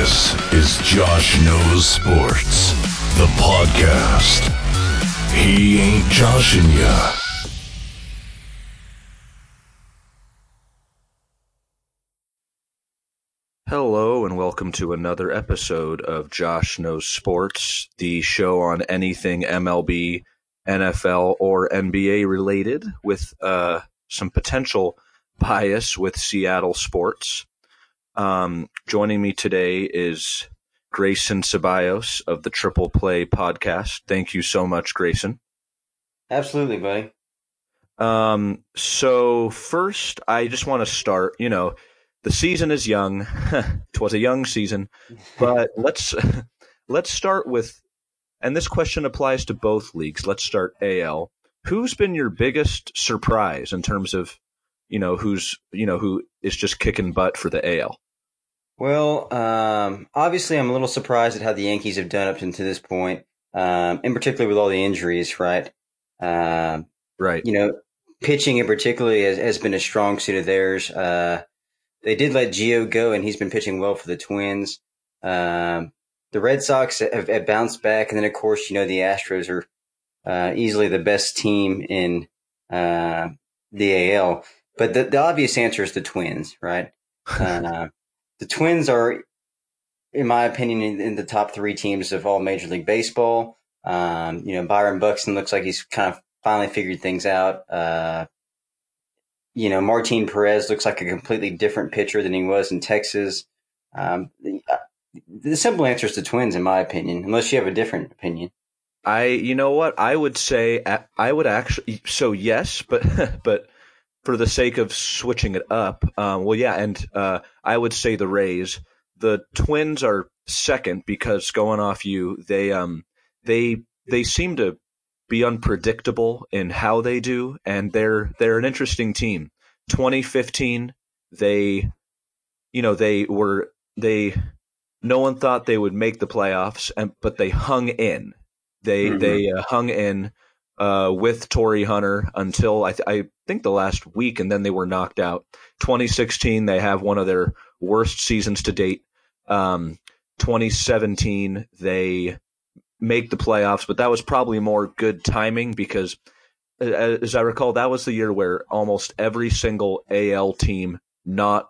This is Josh Knows Sports, the podcast. He ain't joshing ya. Hello, and welcome to another episode of Josh Knows Sports, the show on anything MLB, NFL, or NBA related, with uh, some potential bias with Seattle sports. Um, joining me today is Grayson Ceballos of the Triple Play podcast. Thank you so much, Grayson. Absolutely, buddy. Um, so first, I just want to start. You know, the season is young. it was a young season, but let's let's start with, and this question applies to both leagues. Let's start AL. Who's been your biggest surprise in terms of, you know, who's you know who is just kicking butt for the AL? Well, um, obviously, I'm a little surprised at how the Yankees have done up until this point, um, in particular with all the injuries, right? Um, Right. you know, pitching in particularly has, has been a strong suit of theirs. Uh, they did let Gio go, and he's been pitching well for the Twins. Um, the Red Sox have, have bounced back, and then of course, you know, the Astros are uh, easily the best team in uh, the AL. But the, the obvious answer is the Twins, right? Uh, the Twins are, in my opinion, in, in the top three teams of all Major League Baseball. Um, you know, Byron Buxton looks like he's kind of finally figured things out. Uh, you know, Martin Perez looks like a completely different pitcher than he was in Texas. Um, the, the simple answer is the Twins, in my opinion, unless you have a different opinion. I, you know what? I would say I would actually. So yes, but but for the sake of switching it up, um, well, yeah, and uh, I would say the Rays. The Twins are second because going off you, they um they they seem to be unpredictable in how they do, and they're they're an interesting team. 2015, they, you know, they were they. No one thought they would make the playoffs, and but they hung in. They Mhm. they uh, hung in uh, with Torii Hunter until I, th- I think the last week, and then they were knocked out. 2016, they have one of their worst seasons to date. Um, 2017, they make the playoffs, but that was probably more good timing because, as I recall, that was the year where almost every single AL team not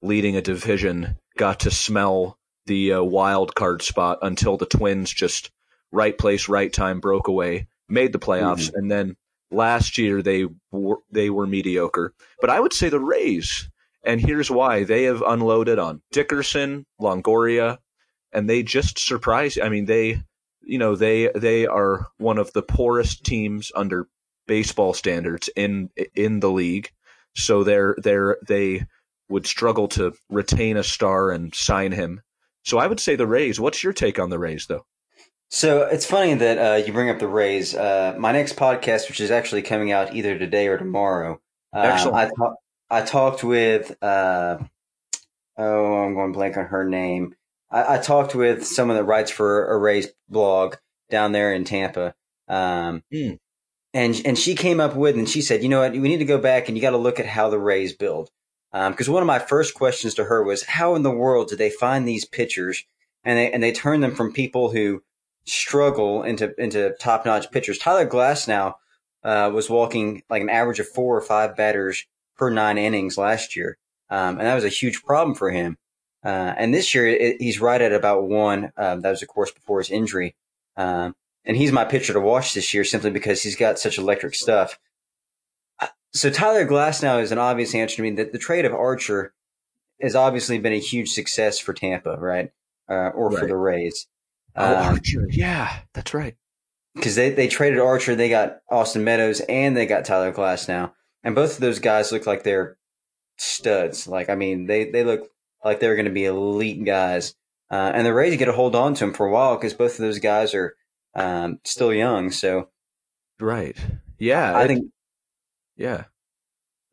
leading a division got to smell the uh, wild card spot until the Twins just right place, right time broke away, made the playoffs, and then last year they were they were mediocre. But I would say the Rays, and here's why: they have unloaded on Dickerson, Longoria, and they just surprised. I mean, they you know they they are one of the poorest teams under baseball standards in in the league. So they're they're they would struggle to retain a star and sign him. So I would say the Rays. What's your take on the Rays, though? So it's funny that uh, you bring up the Rays. Uh, my next podcast, which is actually coming out either today or tomorrow, um, I, ta- I talked with, uh, oh, I'm going blank on her name. I, I talked with someone that writes for a Rays blog down there in Tampa. Um, Hmm. and, and she came up with, and she said, you know what, we need to go back and you got to look at how the Rays build. Because one of my first questions to her was, how in the world did they find these pitchers and they, and they turn them from people who struggle into into top notch pitchers. Tyler Glasnow uh, was walking like an average of four or five batters per nine innings last year, um, and that was a huge problem for him. Uh, and this year it, he's right at about one. Um, that was of course before his injury, um, and he's my pitcher to watch this year simply because he's got such electric stuff. Uh, So Tyler Glasnow is an obvious answer to me that the trade of Archer has obviously been a huge success for Tampa, right? Uh, or for the Rays. Oh, Um, Archer. Yeah, that's right. because they, they traded Archer, they got Austin Meadows, and they got Tyler Glasnow, and both of those guys look like they're studs. Like I mean, they they look like they're going to be elite guys, uh, and the Rays get to hold on to them for a while because both of those guys are um, still young. So Right. Yeah. I it- think Yeah.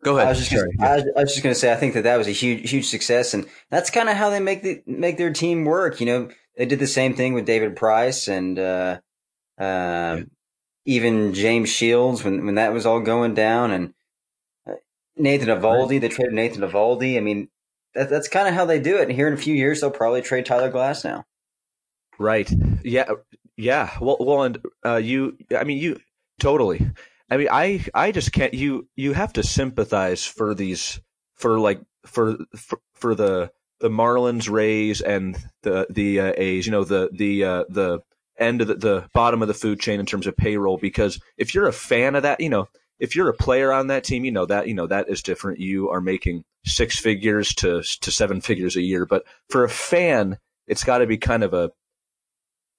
Go ahead. I was just Sorry. gonna, I, was- I was just going to say I think that that was a huge huge success, and that's kind of how they make the make their team work. You know, they did the same thing with David Price and uh, um, even James Shields when when that was all going down, and uh, Nathan Eovaldi. They traded Nathan Eovaldi. I mean, that, that's kind of how they do it. And here in a few years, they'll probably trade Tyler Glasnow. Right. Yeah. Yeah. Well, well, and uh, you, I mean, you totally. I mean, I, I just can't. You, you have to sympathize for these, for like, for, for, for the, the Marlins, Rays, and the the uh, A's. You know, the the uh, the end of the, the bottom of the food chain in terms of payroll. Because if you're a fan of that, you know, if you're a player on that team, you know that you know that is different. You are making six figures to to seven figures a year. But for a fan, it's got to be kind of a,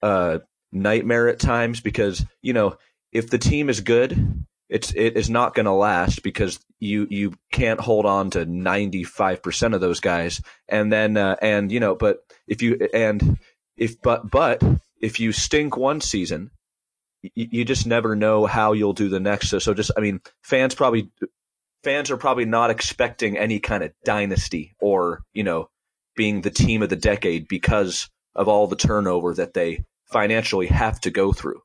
a nightmare at times because you know if the team is good, it's it is not going to last because you you can't hold on to 95% of those guys. And then uh, and you know but if you and if but but if you stink one season you, you just never know how you'll do the next. So, so just i mean fans probably fans are probably not expecting any kind of dynasty or you know being the team of the decade because of all the turnover that they financially have to go through.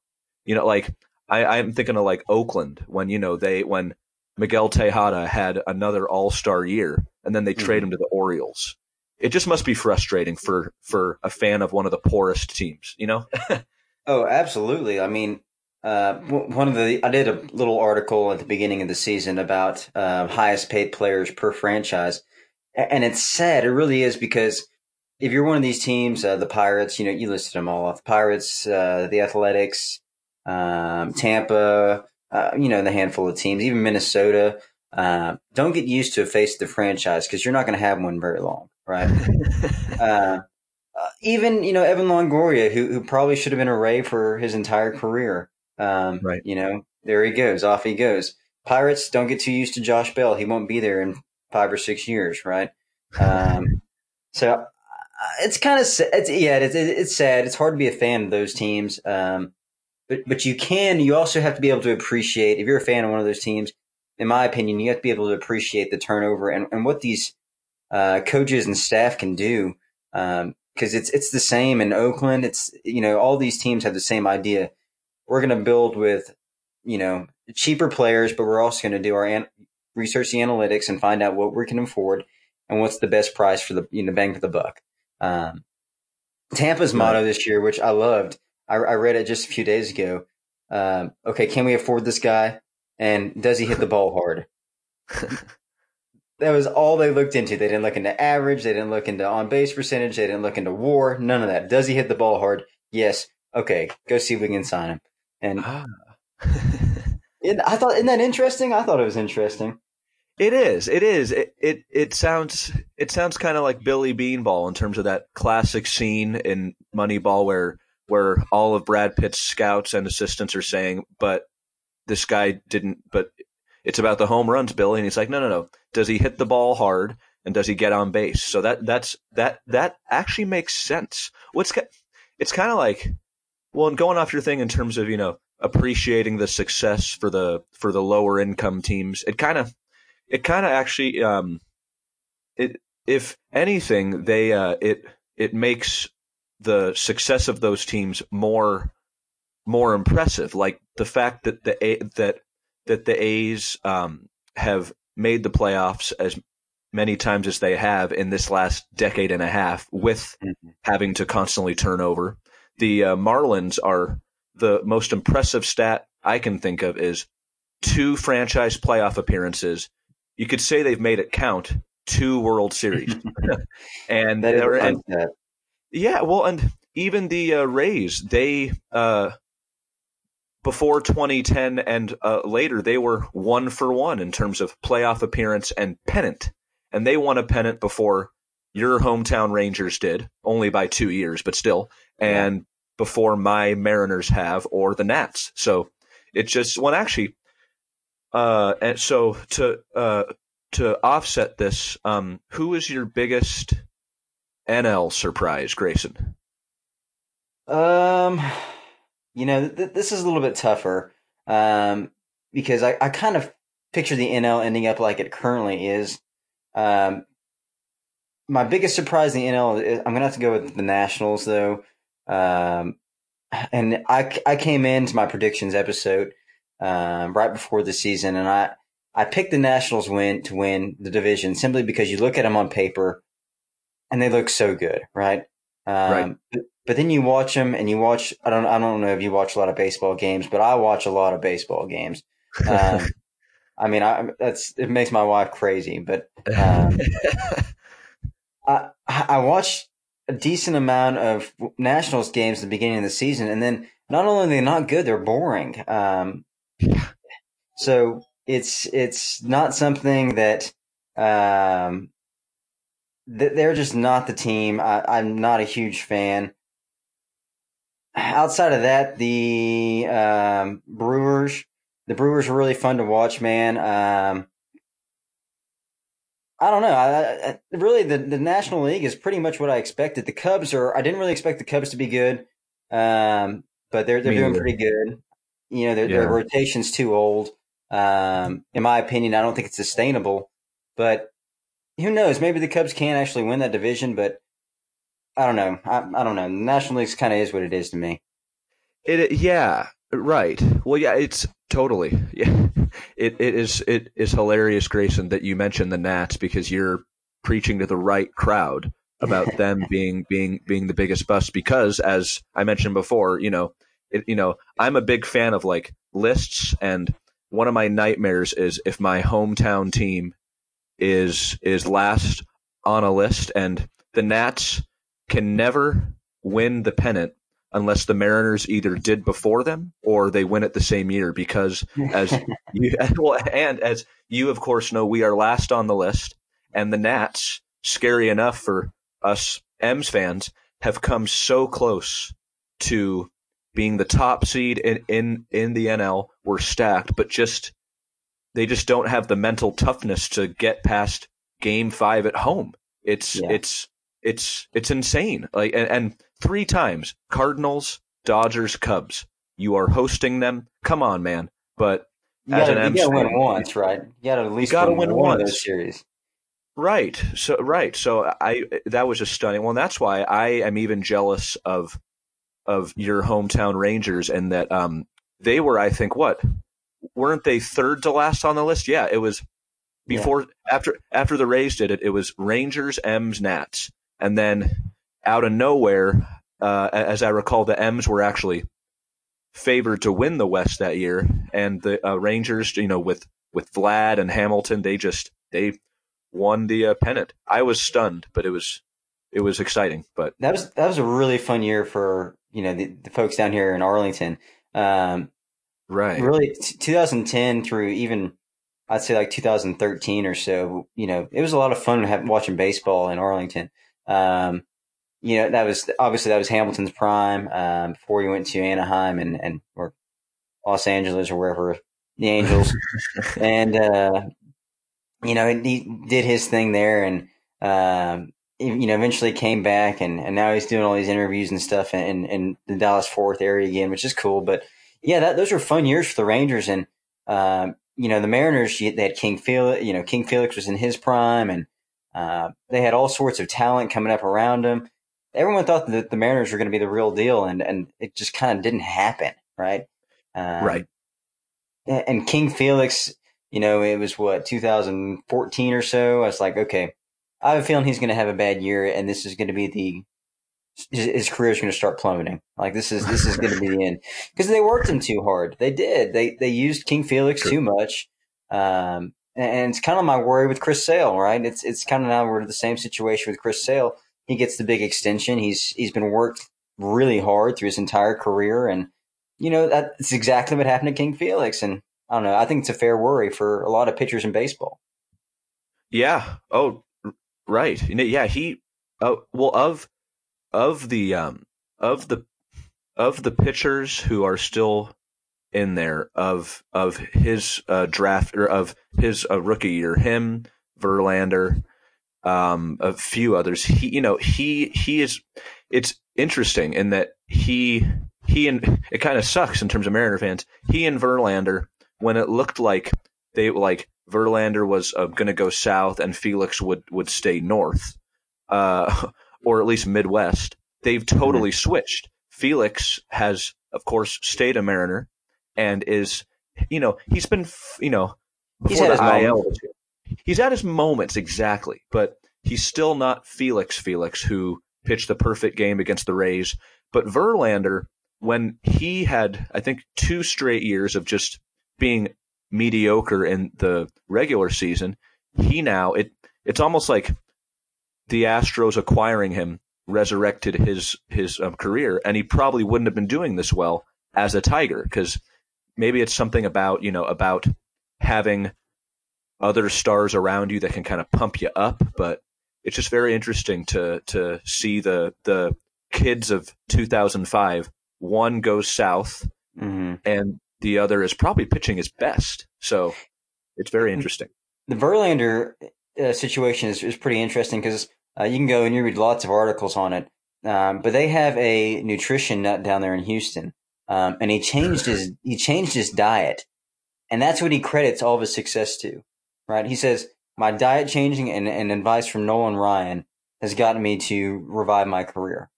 You know like I, I'm thinking of like Oakland when you know they when Miguel Tejada had another All Star year, and then they mm-hmm. trade him to the Orioles. It just must be frustrating for for a fan of one of the poorest teams, you know. oh, absolutely. I mean, uh, one of the I did a little article at the beginning of the season about uh, highest paid players per franchise, and it's sad. It really is because if you're one of these teams, uh, the Pirates, you know, you listed them all off: the Pirates, uh, the Athletics, um, Tampa, uh, you know, the handful of teams, even Minnesota. Uh, don't get used to a face of the franchise because you're not going to have one very long, right? Uh, uh, even you know Evan Longoria, who who probably should have been a Ray for his entire career. Um, right. You know, there he goes, off he goes. Pirates don't get too used to Josh Bell; he won't be there in five or six years, right? Um, so uh, it's kind of it's yeah, it's it's sad. It's hard to be a fan of those teams. Um, but but you can. You also have to be able to appreciate if you're a fan of one of those teams. In my opinion, you have to be able to appreciate the turnover and, and what these uh, coaches and staff can do. Because um, it's it's the same in Oakland. It's you know all these teams have the same idea. We're going to build with you know cheaper players, but we're also going to do our an- research the analytics and find out what we can afford and what's the best price for the you know bang for the buck. Um, Tampa's motto this year, which I loved, I, I read it just a few days ago. Um, okay, can we afford this guy? And does he hit the ball hard? that was all they looked into. They didn't look into average. They didn't look into on base percentage. They didn't look into WAR. None of that. Does he hit the ball hard? Yes. Okay, go see if we can sign him. And ah. it, I thought, isn't that interesting? I thought it was interesting. It is. It is. It it, it sounds it sounds kind of like Billy Beanball in terms of that classic scene in Moneyball where where all of Brad Pitt's scouts and assistants are saying, but this guy didn't, but it's about the home runs, Billy. And he's like, no, no, no. Does he hit the ball hard and does he get on base? So that, that's, that, that actually makes sense. What's, it's kind of like, well, and going off your thing in terms of, you know, appreciating the success for the, for the lower income teams, it kind of, it kind of actually, um, it, if anything, they, uh, it, it makes the success of those teams more more impressive. Like the fact that the A, that that the A's um, have made the playoffs as many times as they have in this last decade and a half, with mm-hmm. having to constantly turn over. The uh, Marlins are the most impressive stat I can think of is two franchise playoff appearances. You could say they've made it count two World Series, and, they're and yeah, well, and even the uh, Rays, they uh, before 2010 and uh, later, they were one for one in terms of playoff appearance and pennant, and they won a pennant before your hometown Rangers did, only by two years, but still, and before my Mariners have or the Nats. So it just well, actually, uh, and so to uh, to offset this, um, who is your biggest NL surprise, Grayson? Um, you know, th- this is a little bit tougher um, because I, I kind of picture the NL ending up like it currently is. Um, my biggest surprise in the NL is I'm going to have to go with the Nationals, though. Um, and I, I came into my predictions episode um, right before the season, and I, I picked the Nationals win to win the division simply because you look at them on paper and they look so good, right? Um, Right. But, but then you watch them, and you watch. I don't. I don't know if you watch a lot of baseball games, but I watch a lot of baseball games. Um, I mean, I, that's it makes my wife crazy, but um, I I watched a decent amount of Nationals games at the beginning of the season, and then not only are they not good, they're boring. Um, so it's it's not something that um, they're just not the team. I, I'm not a huge fan. Outside of that, the um, Brewers, the Brewers were really fun to watch, man. Um, I don't know. I, I, really, the, the National League is pretty much what I expected. The Cubs are. I didn't really expect the Cubs to be good, um, but they're they're Me doing neither. pretty good. You know, their, Yeah. their rotation's too old. Um, in my opinion, I don't think it's sustainable. But who knows? Maybe the Cubs can actually win that division. But I don't know. I, I don't know. The National League kind of is what it is to me. It yeah, right. Well, yeah, it's totally yeah. It it is it is hilarious, Grayson, that you mentioned the Nats because you're preaching to the right crowd about them being being being the biggest bust. Because as I mentioned before, you know, it, you know, I'm a big fan of like lists, and one of my nightmares is if my hometown team is is last on a list, and the Nats can never win the pennant unless the Mariners either did before them or they win it the same year. Because as you, well, and as you of course know, we are last on the list, and the Nats, scary enough for us M's fans, have come so close to being the top seed in in in the NL. We're stacked, but just they just don't have the mental toughness to get past Game Five at home. It's Yeah. it's it's it's insane. Like and, and three times Cardinals, Dodgers, Cubs. You are hosting them. Come on, man. But You As gotta, an you gotta win once, right? You gotta at least gotta win, win one of those series. Right. So right. So I that was just stunning. Well, and that's why I am even jealous of of your hometown Rangers and that um they were I think what weren't they third to last on the list? Yeah, it was before after after the Rays did it. It was Rangers, M's, Nats, and then out of nowhere, uh, as I recall, the M's were actually favored to win the West that year, and the uh, Rangers, you know, with with Vlad and Hamilton, they just they won the uh, pennant. I was stunned, but it was it was exciting. But That was that was a really fun year for you know the, the folks down here in Arlington. Um, right, really, t- 2010 through even I'd say like 2013 or so. You know, it was a lot of fun have, watching baseball in Arlington. Um, you know, that was obviously that was Hamilton's prime um, before he went to Anaheim and and or Los Angeles or wherever the Angels. and uh, you know he did his thing there, and um, you know eventually came back, and, and now he's doing all these interviews and stuff in, in the Dallas Fourth area again, which is cool. But yeah, that those were fun years for the Rangers, and um, you know the Mariners. They had King Felix, you know King Felix was in his prime, and uh, they had all sorts of talent coming up around him. Everyone thought that the Mariners were going to be the real deal, and and it just kind of didn't happen, right? Um, right. and King Felix, you know, it was what 2014 or so. I was like, okay, I have a feeling he's going to have a bad year, and this is going to be the his, his career is going to start plummeting. Like this is this is going to be the end because they worked him too hard. They did. They they used King Felix True. too much. Um, and it's kind of my worry with Chris Sale, right? It's it's kind of now we're in the same situation with Chris Sale. He gets the big extension. He's he's been worked really hard through his entire career, and you know that's exactly what happened to King Felix. And I don't know. I think it's a fair worry for a lot of pitchers in baseball. Yeah. Oh, right. Yeah. He. Oh, well. Of of the um of the of the pitchers who are still in there of of his uh, draft or of his uh, rookie year, him, Verlander, um, a few others. He, you know, he he is. It's interesting in that he he and it kind of sucks in terms of Mariner fans. He and Verlander, when it looked like they like Verlander was uh, going to go south and Felix would would stay north, uh, or at least Midwest. They've totally mm-hmm. switched. Felix has, of course, stayed a Mariner and is, you know, he's been, you know, He's had his IL moments. he's at his moments exactly, but he's still not Felix Felix, who pitched the perfect game against the Rays. But Verlander, when he had, I think, two straight years of just being mediocre in the regular season, he now it it's almost like the Astros acquiring him resurrected his his um, career, and he probably wouldn't have been doing this well as a Tiger because maybe it's something about you know about having other stars around you that can kind of pump you up, but it's just very interesting to to see the the kids of 2005. One goes south, Mm-hmm. and the other is probably pitching his best. So it's very interesting. The Verlander uh, situation is, is pretty interesting because uh, you can go and you read lots of articles on it. Um, but they have a nutrition nut down there in Houston, um, and he changed his he changed his diet, and that's what he credits all of his success to. Right? He says my diet changing and, and advice from Nolan Ryan has gotten me to revive my career.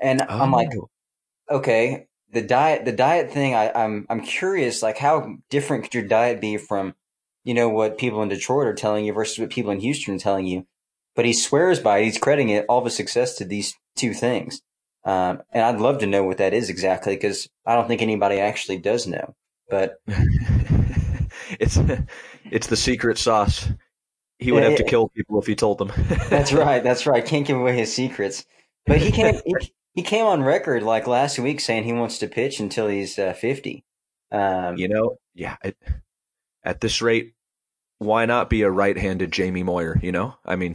And I'm like, Oh. okay, the diet the diet thing. I, I'm I'm curious, like how different could your diet be from, you know, what people in Detroit are telling you versus what people in Houston are telling you. But he swears by it. He's crediting it all of his success to these two things. Um, and I'd love to know what that is exactly because I don't think anybody actually does know. But it's it's the secret sauce. He would have to kill people if he told them. That's right. That's right. Can't give away his secrets. But he came he, he came on record like last week saying he wants to pitch until he's uh, fifty. Um, You know, yeah. It, at this rate, why not be a right-handed Jamie Moyer? You know, I mean,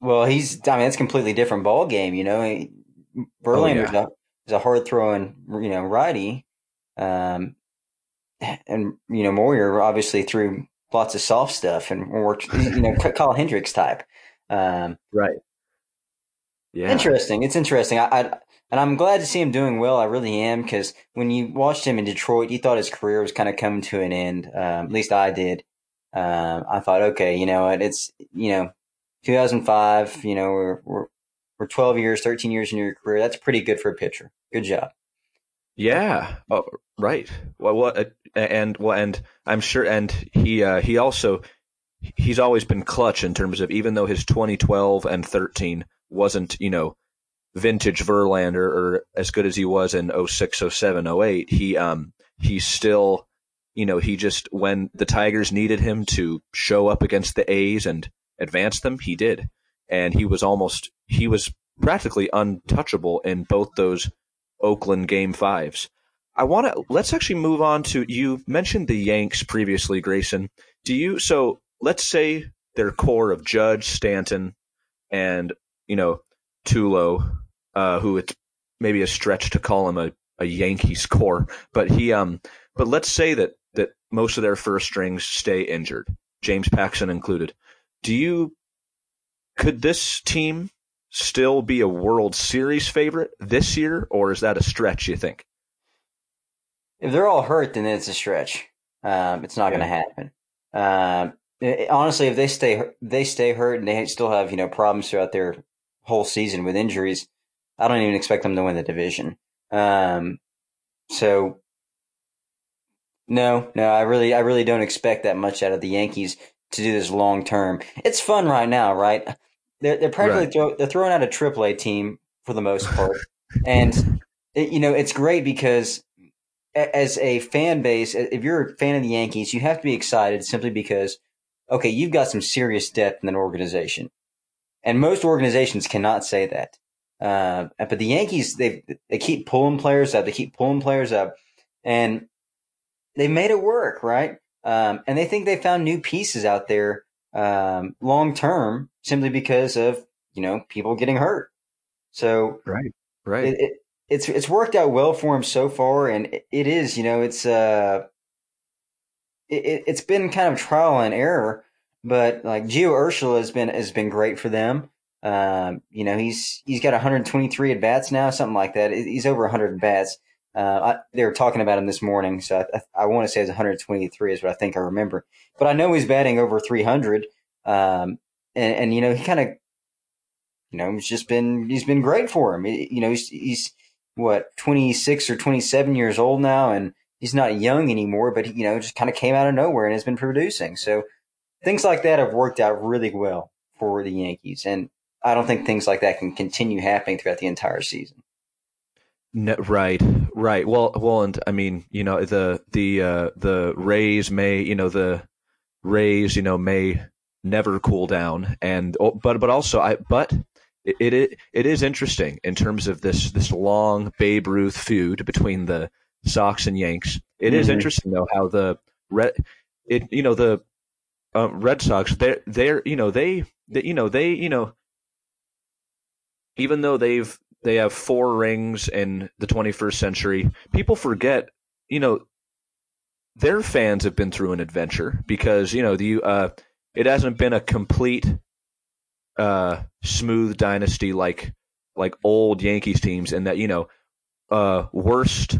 well, he's. I mean, it's a completely different ball game. You know, Verlander's a, is a hard throwing, you know, righty, um, and you know Moyer obviously threw lots of soft stuff and worked, you know, Kyle Hendricks type. Um, right? Yeah, Interesting. It's interesting. I, I and I'm glad to see him doing well. I really am because when you watched him in Detroit, you thought his career was kind of coming to an end. Um, at least I did. Um, I thought, okay, you know what? It's you know, 2005. You know, we're we're we're 12 years, 13 years in your career. That's pretty good for a pitcher. Good job. Yeah. Oh, right. Well, what? And well, and I'm sure. And he uh, he also he's always been clutch in terms of even though his 2012 and 13 wasn't you know vintage Verlander or as good as he was in 06, 07, 08. He um he's still you know he just when the Tigers needed him to show up against the A's and advance them, he did, and he was almost he was practically untouchable in both those Oakland game fives. I want to let's actually move on to you mentioned the Yanks previously, Grayson. Do you so let's say their core of Judge, Stanton, and you know Tulo, uh, who it's maybe a stretch to call him a, a Yankees core, but he um but let's say that that most of their first strings stay injured, James Paxton included. Do you could this team still be a World Series favorite this year, or is that a stretch? You think? If they're all hurt, then it's a stretch. Um, it's not going to happen. Um, it- honestly, if they stay they stay hurt and they still have you know problems throughout their whole season with injuries, I don't even expect them to win the division. Um, so no, no, I really I really don't expect that much out of the Yankees to do this long term. It's fun right now, right? They're they're practically Right. throw, they're throwing out a AAA team for the most part, and it, you know it's great because as a fan base, if you're a fan of the Yankees, you have to be excited simply because, okay, you've got some serious depth in an organization, and most organizations cannot say that. Uh, but the Yankees, they they keep pulling players up, they keep pulling players up, and they made it work, right? Um, and they think they found new pieces out there um, long term, simply because of you know people getting hurt. So Right. Right. it, it, it's it's worked out well for him so far, and it, it is you know it's uh it, it- it's been kind of trial and error, but like Gio Urshela has been has been great for them. Um, you know he's he's got 123 at bats now, something like that. He's over 100 at bats. Uh, I, they were talking about him this morning, so I, I, want to say it's 123 is what I think I remember. But I know he's batting over 300, um, and, and you know he kind of you know, it's just been he's been great for him. You know, he's he's what twenty six or twenty seven years old now, and he's not young anymore. But he, you know, just kind of came out of nowhere and has been producing. So things like that have worked out really well for the Yankees, and I don't think things like that can continue happening throughout the entire season. No, right, right. Well, well, and I mean, you know, the the uh, the Rays may, you know, the Rays, you know, may never cool down, and oh, but but also, I but it it, it is interesting in terms of this this long Babe Ruth feud between the Sox and Yanks. It mm-hmm. is interesting though how the red, it you know the um, Red Sox they're they're you know they, they you know they you know even though they've they have four rings in the 21st century. People forget, you know, their fans have been through an adventure because you know the uh, it hasn't been a complete uh, smooth dynasty like like old Yankees teams, and that you know uh, worst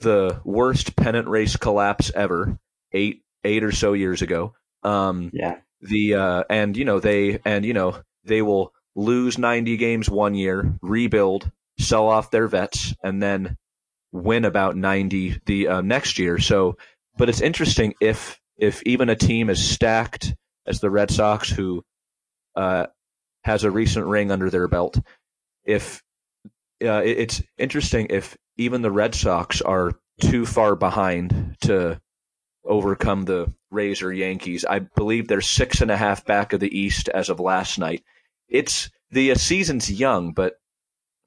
the worst pennant race collapse ever eight eight or so years ago. Um, yeah. The uh, and you know they and you know they will lose 90 games one year, rebuild, sell off their vets, and then win about 90 the uh, next year. So, but it's interesting if if even a team as stacked as the Red Sox, who uh, has a recent ring under their belt, if uh, it's interesting if even the Red Sox are too far behind to overcome the Rays or Yankees. I believe they're six and a half back of the East as of last night it's the uh, season's young, but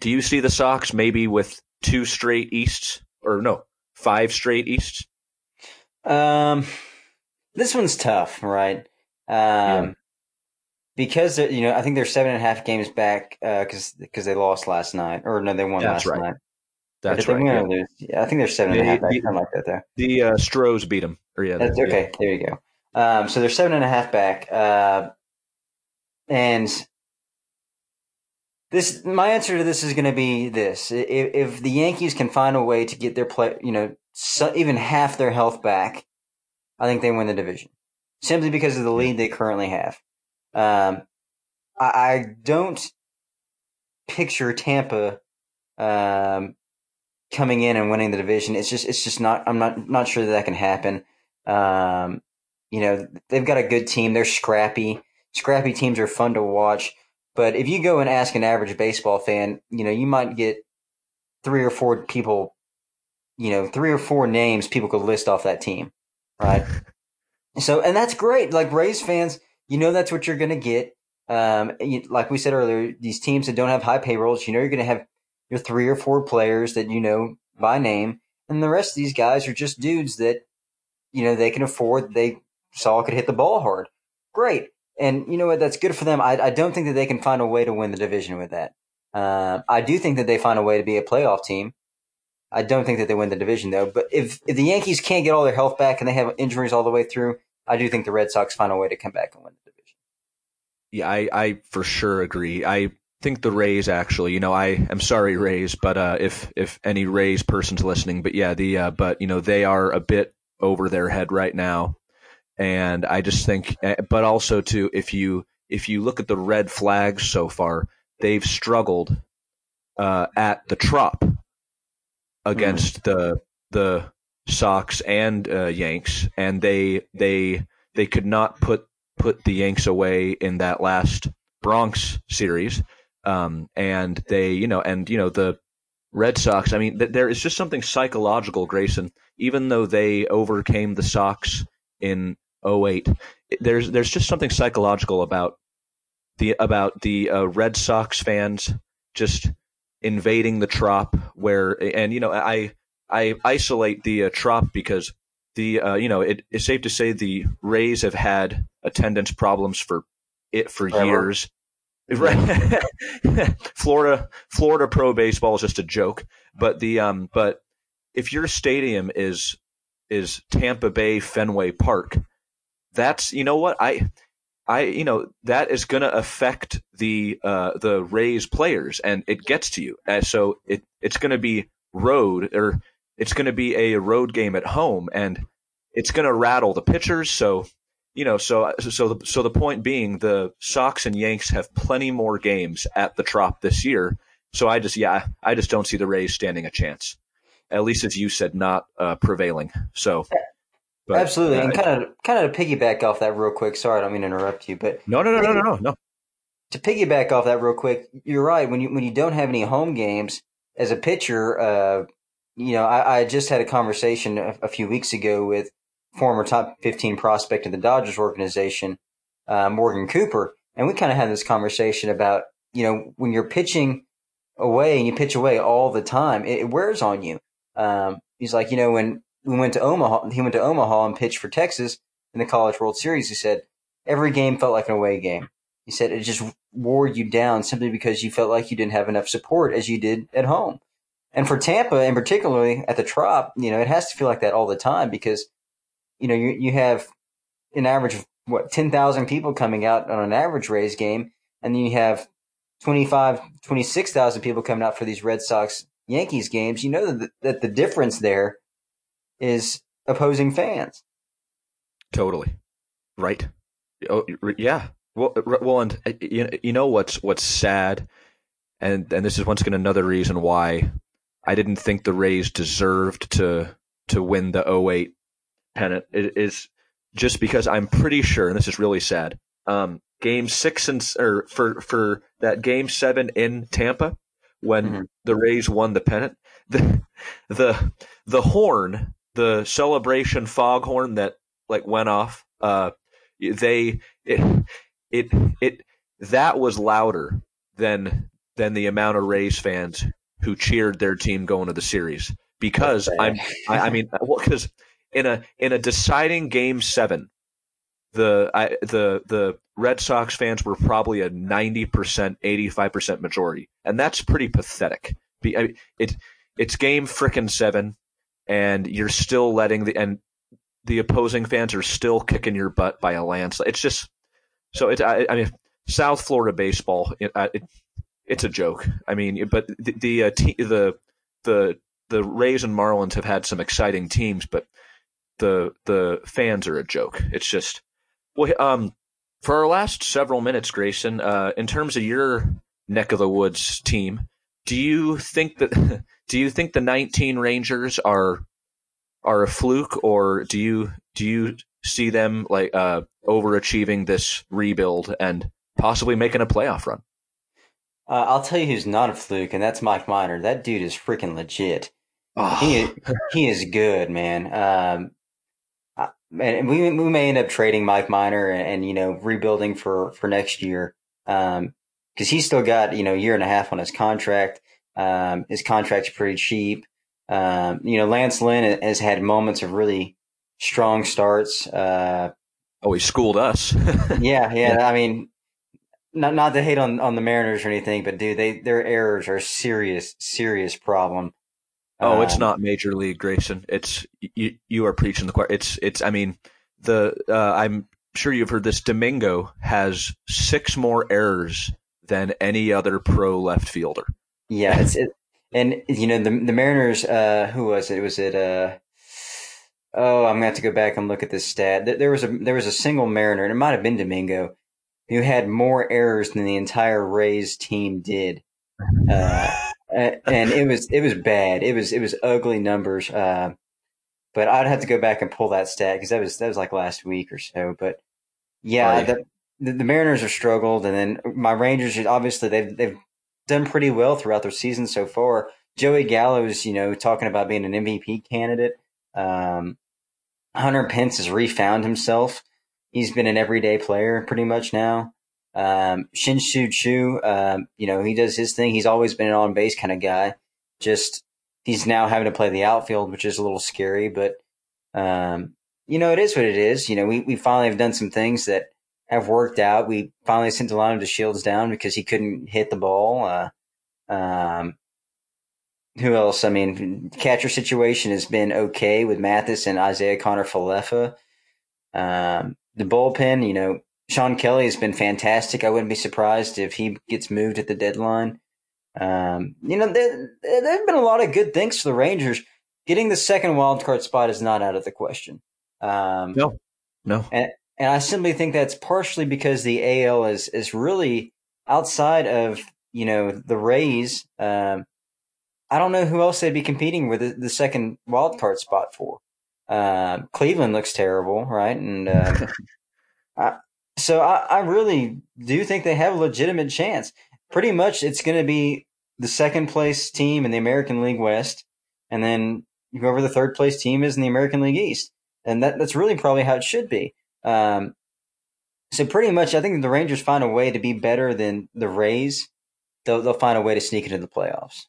do you see the Sox maybe with two straight Easts or no, five straight Easts? Um, this one's tough, right? Um, yeah. because you know I think they're seven and a half games back because uh, because they lost last night or no they won That's last right. night. That's right. Yeah. yeah. I think they're seven and a half back, something like that. There, the uh, Stros beat them. Or yeah, That's, okay. Yeah. There you go. Um, so they're seven and a half back, uh, and this my answer to this is going to be this: if, if, the Yankees can find a way to get their play, you know, so, even half their health back, I think they win the division simply because of the lead they currently have. Um, I, I, don't picture Tampa um, coming in and winning the division. It's just it's just not. I'm not not sure that that can happen. Um, you know, they've got a good team. They're scrappy. Scrappy teams are fun to watch. But if you go and ask an average baseball fan, you know, you might get three or four people, you know, three or four names people could list off that team, right? so, and that's great. Like Rays fans, you know, that's what you're going to get. Um, you, like we said earlier, these teams that don't have high payrolls, you know, you're going to have your three or four players that you know by name, and the rest of these guys are just dudes that, you know, they can afford. They saw could hit the ball hard. Great. And you know what? That's good for them. I, I don't think that they can find a way to win the division with that. Uh, I do think that they find a way to be a playoff team. I don't think that they win the division though. But if, if the Yankees can't get all their health back and they have injuries all the way through, I do think the Red Sox find a way to come back and win the division. Yeah, I, I for sure agree. I think the Rays actually, you know, I am sorry Rays, but uh, if if any Rays person's listening, but yeah, the uh, but you know they are a bit over their head right now. And I just think, eh, but also too, if you if you look at the red flags so far, they've struggled uh, at the Trop against mm. the the Sox and uh, Yanks, and they they they could not put put the Yanks away in that last Bronx series. Um, and they, you know, and you know the Red Sox. I mean, th- there is just something psychological, Grayson. Even though they overcame the Sox in 08. There's there's just something psychological about the about the uh, Red Sox fans just invading the trop where and you know I I isolate the uh, trop because the uh, you know it, it's safe to say the Rays have had attendance problems for it for years. Right. Florida Florida pro baseball is just a joke, but the um but if your stadium is is Tampa Bay Fenway Park, that's you know what I I you know that is going to affect the uh, the Rays players, and it gets to you. Uh, so it it's going to be road or it's going to be a road game at home, and it's going to rattle the pitchers. So you know, so so the, so the point being, the Sox and Yanks have plenty more games at the Trop this year. So I just yeah, I just don't see the Rays standing a chance. At least as you said, not uh, prevailing. So but, Absolutely, uh, and kind of kind of to piggyback off that real quick. Sorry, I don't mean to interrupt you, but no, no, no, no, no, no. to piggyback off that real quick, you're right. When you when you don't have any home games as a pitcher, uh, you know, I, I, just had a conversation a, a, few weeks ago with former top 15 prospect in the Dodgers organization, uh, Morgan Cooper, and we kind of had this conversation about you know when you're pitching away and you pitch away all the time, it, it wears on you. Um, he's like, you know, when we went to Omaha, he went to Omaha and pitched for Texas in the College World Series. He said every game felt like an away game. He said it just wore you down simply because you felt like you didn't have enough support as you did at home. And for Tampa, and particularly at the Trop, you know, it has to feel like that all the time because, you know, you, you have an average of what, 10,000 people coming out on an average Rays game. And then you have 25, 26,000 people coming out for these Red Sox Yankees games. You know that, that the difference there is opposing fans. Totally. Right. Oh, yeah. Well, well, and uh, you know what's what's sad, and and this is once again another reason why I didn't think the Rays deserved to to win the 08 pennant. It is just because I'm pretty sure, and this is really sad. Um, game six and or for for that game seven in Tampa when mm-hmm. the Rays won the pennant, the the the horn, the celebration foghorn that like went off. Uh, they it it it that was louder than than the amount of Rays fans who cheered their team going to the series. Because I'm I, I mean because in a in a deciding game seven the I, the the Red Sox fans were probably a 90% 85% majority. And that's pretty pathetic. Be, I, it it's game frickin' 7 and you're still letting the and the opposing fans are still kicking your butt by a landslide it's just so it's I, I mean South Florida baseball. It, it, it's a joke. I mean, but the the, uh, te- the the the Rays and Marlins have had some exciting teams, but the the fans are a joke. It's just well, um, for our last several minutes, Grayson, uh, in terms of your neck of the woods team, do you think that do you think the 19 Rangers are are a fluke, or do you do you see them like uh, overachieving this rebuild and possibly making a playoff run. Uh, I'll tell you who's not a fluke, and that's Mike Minor. That dude is freaking legit. Oh. He is, he is good, man. Um, and we we may end up trading Mike Minor and, and you know rebuilding for for next year because um, he's still got you know a year and a half on his contract. Um, his contract's pretty cheap. Um, you know, Lance Lynn has had moments of really strong starts. Uh, oh, he schooled us. yeah, yeah. I mean, not not to hate on, on the Mariners or anything, but dude, they their errors are serious, serious problem. Oh, um, it's not major league, Grayson. It's you. You are preaching the choir. It's it's. I mean, the uh, I'm sure you've heard this. Domingo has six more errors than any other pro left fielder. Yeah, it's it, and you know the the Mariners. Uh, who was it? Was it uh Oh, I'm gonna have to go back and look at this stat. There was a there was a single Mariner, and it might have been Domingo, who had more errors than the entire Rays team did, uh, and it was it was bad. It was it was ugly numbers. Uh, but I'd have to go back and pull that stat because that was that was like last week or so. But yeah, right. the, the, the Mariners have struggled, and then my Rangers obviously they've they've done pretty well throughout their season so far. Joey Gallo's, you know, talking about being an MVP candidate. Um, Hunter Pence has refound himself. He's been an everyday player pretty much now. Um, Shin-Soo Choo, um, you know, he does his thing. He's always been an on base kind of guy. Just he's now having to play the outfield, which is a little scary, but um, you know, it is what it is. You know, we, we finally have done some things that have worked out. We finally sent Delino Shields down because he couldn't hit the ball. Uh, um, who else? I mean, catcher situation has been okay with Mathis and Isiah Kiner-Falefa. Um, the bullpen, you know, Shawn Kelley has been fantastic. I wouldn't be surprised if he gets moved at the deadline. Um, you know, there, there have been a lot of good things for the Rangers. Getting the second wild card spot is not out of the question. Um, no, no. And, and I simply think that's partially because the AL is is really outside of you know the Rays. Um, I don't know who else they'd be competing with the, the second wild card spot for. Uh, Cleveland looks terrible, right? And uh, I, So I, I really do think they have a legitimate chance. Pretty much, it's going to be the second place team in the American League West, and then whoever the third place team is in the American League East, and that that's really probably how it should be. Um, so pretty much, I think the Rangers find a way to be better than the Rays. They'll they'll find a way to sneak into the playoffs.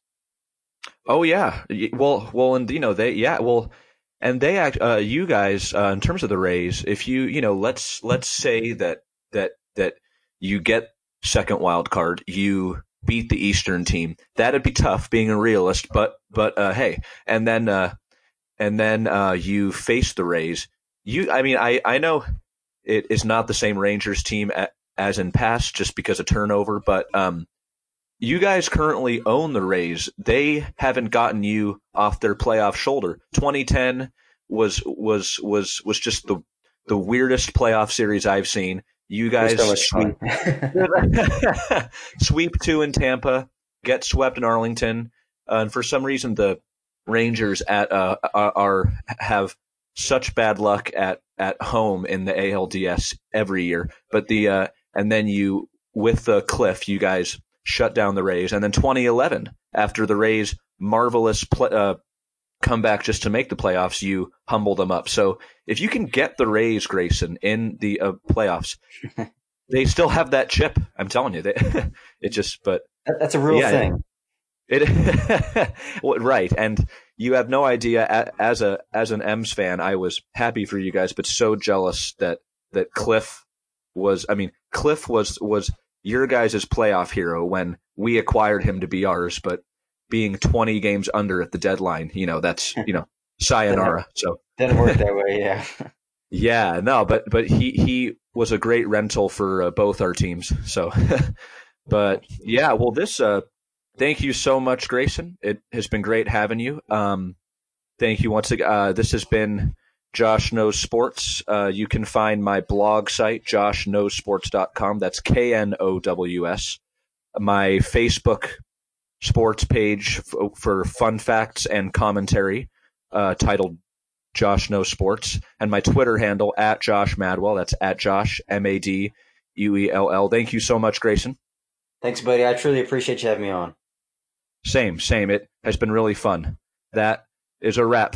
Oh yeah, well, well, and you know they, yeah, well, and they act. Uh, you guys, uh, in terms of the Rays, if you, you know, let's let's say that that that you get second wild card, you beat the Eastern team. That'd be tough, being a realist, but but uh, hey, and then uh, and then uh, you face the Rays. You, I mean, I I know it is not the same Rangers team as in past, just because of turnover, but um, you guys currently own the Rays. They haven't gotten you off their playoff shoulder. 2010 was was was was just the the weirdest playoff series I've seen. You guys so sweep, sweep two in Tampa, get swept in Arlington, uh, and for some reason the Rangers at uh, are, are have such bad luck at at home in the ALDS every year. But the uh, and then you with the Cliff, you guys shut down the Rays, and then 2011 after the Rays' marvelous pl- uh, comeback just to make the playoffs, you humble them up. So if you can get the Rays, Grayson, in the uh, playoffs, they still have that chip. I'm telling you, they, it just but that's a real yeah, thing. It, right, and you have no idea. As a as an M's fan, I was happy for you guys, but so jealous that that Cliff was. I mean, Cliff was was your guys' playoff hero when we acquired him to be ours, but being 20 games under at the deadline, you know, that's you know, sayonara. So didn't work that way, yeah. yeah, no, but but he he was a great rental for uh, both our teams. So, but yeah, well, this uh, thank you so much, Grayson. It has been great having you. Um, thank you once again. Uh, this has been Josh Knows Sports. Uh, you can find my blog site, joshknowssports.com. That's K N O W S. My Facebook sports page f- for fun facts and commentary uh, titled Josh Knows Sports. And my Twitter handle, at Josh Maduell. That's at Josh, M A D U E L L. Thank you so much, Grayson. Thanks, buddy. I truly appreciate you having me on. Same, same. It has been really fun. That is a wrap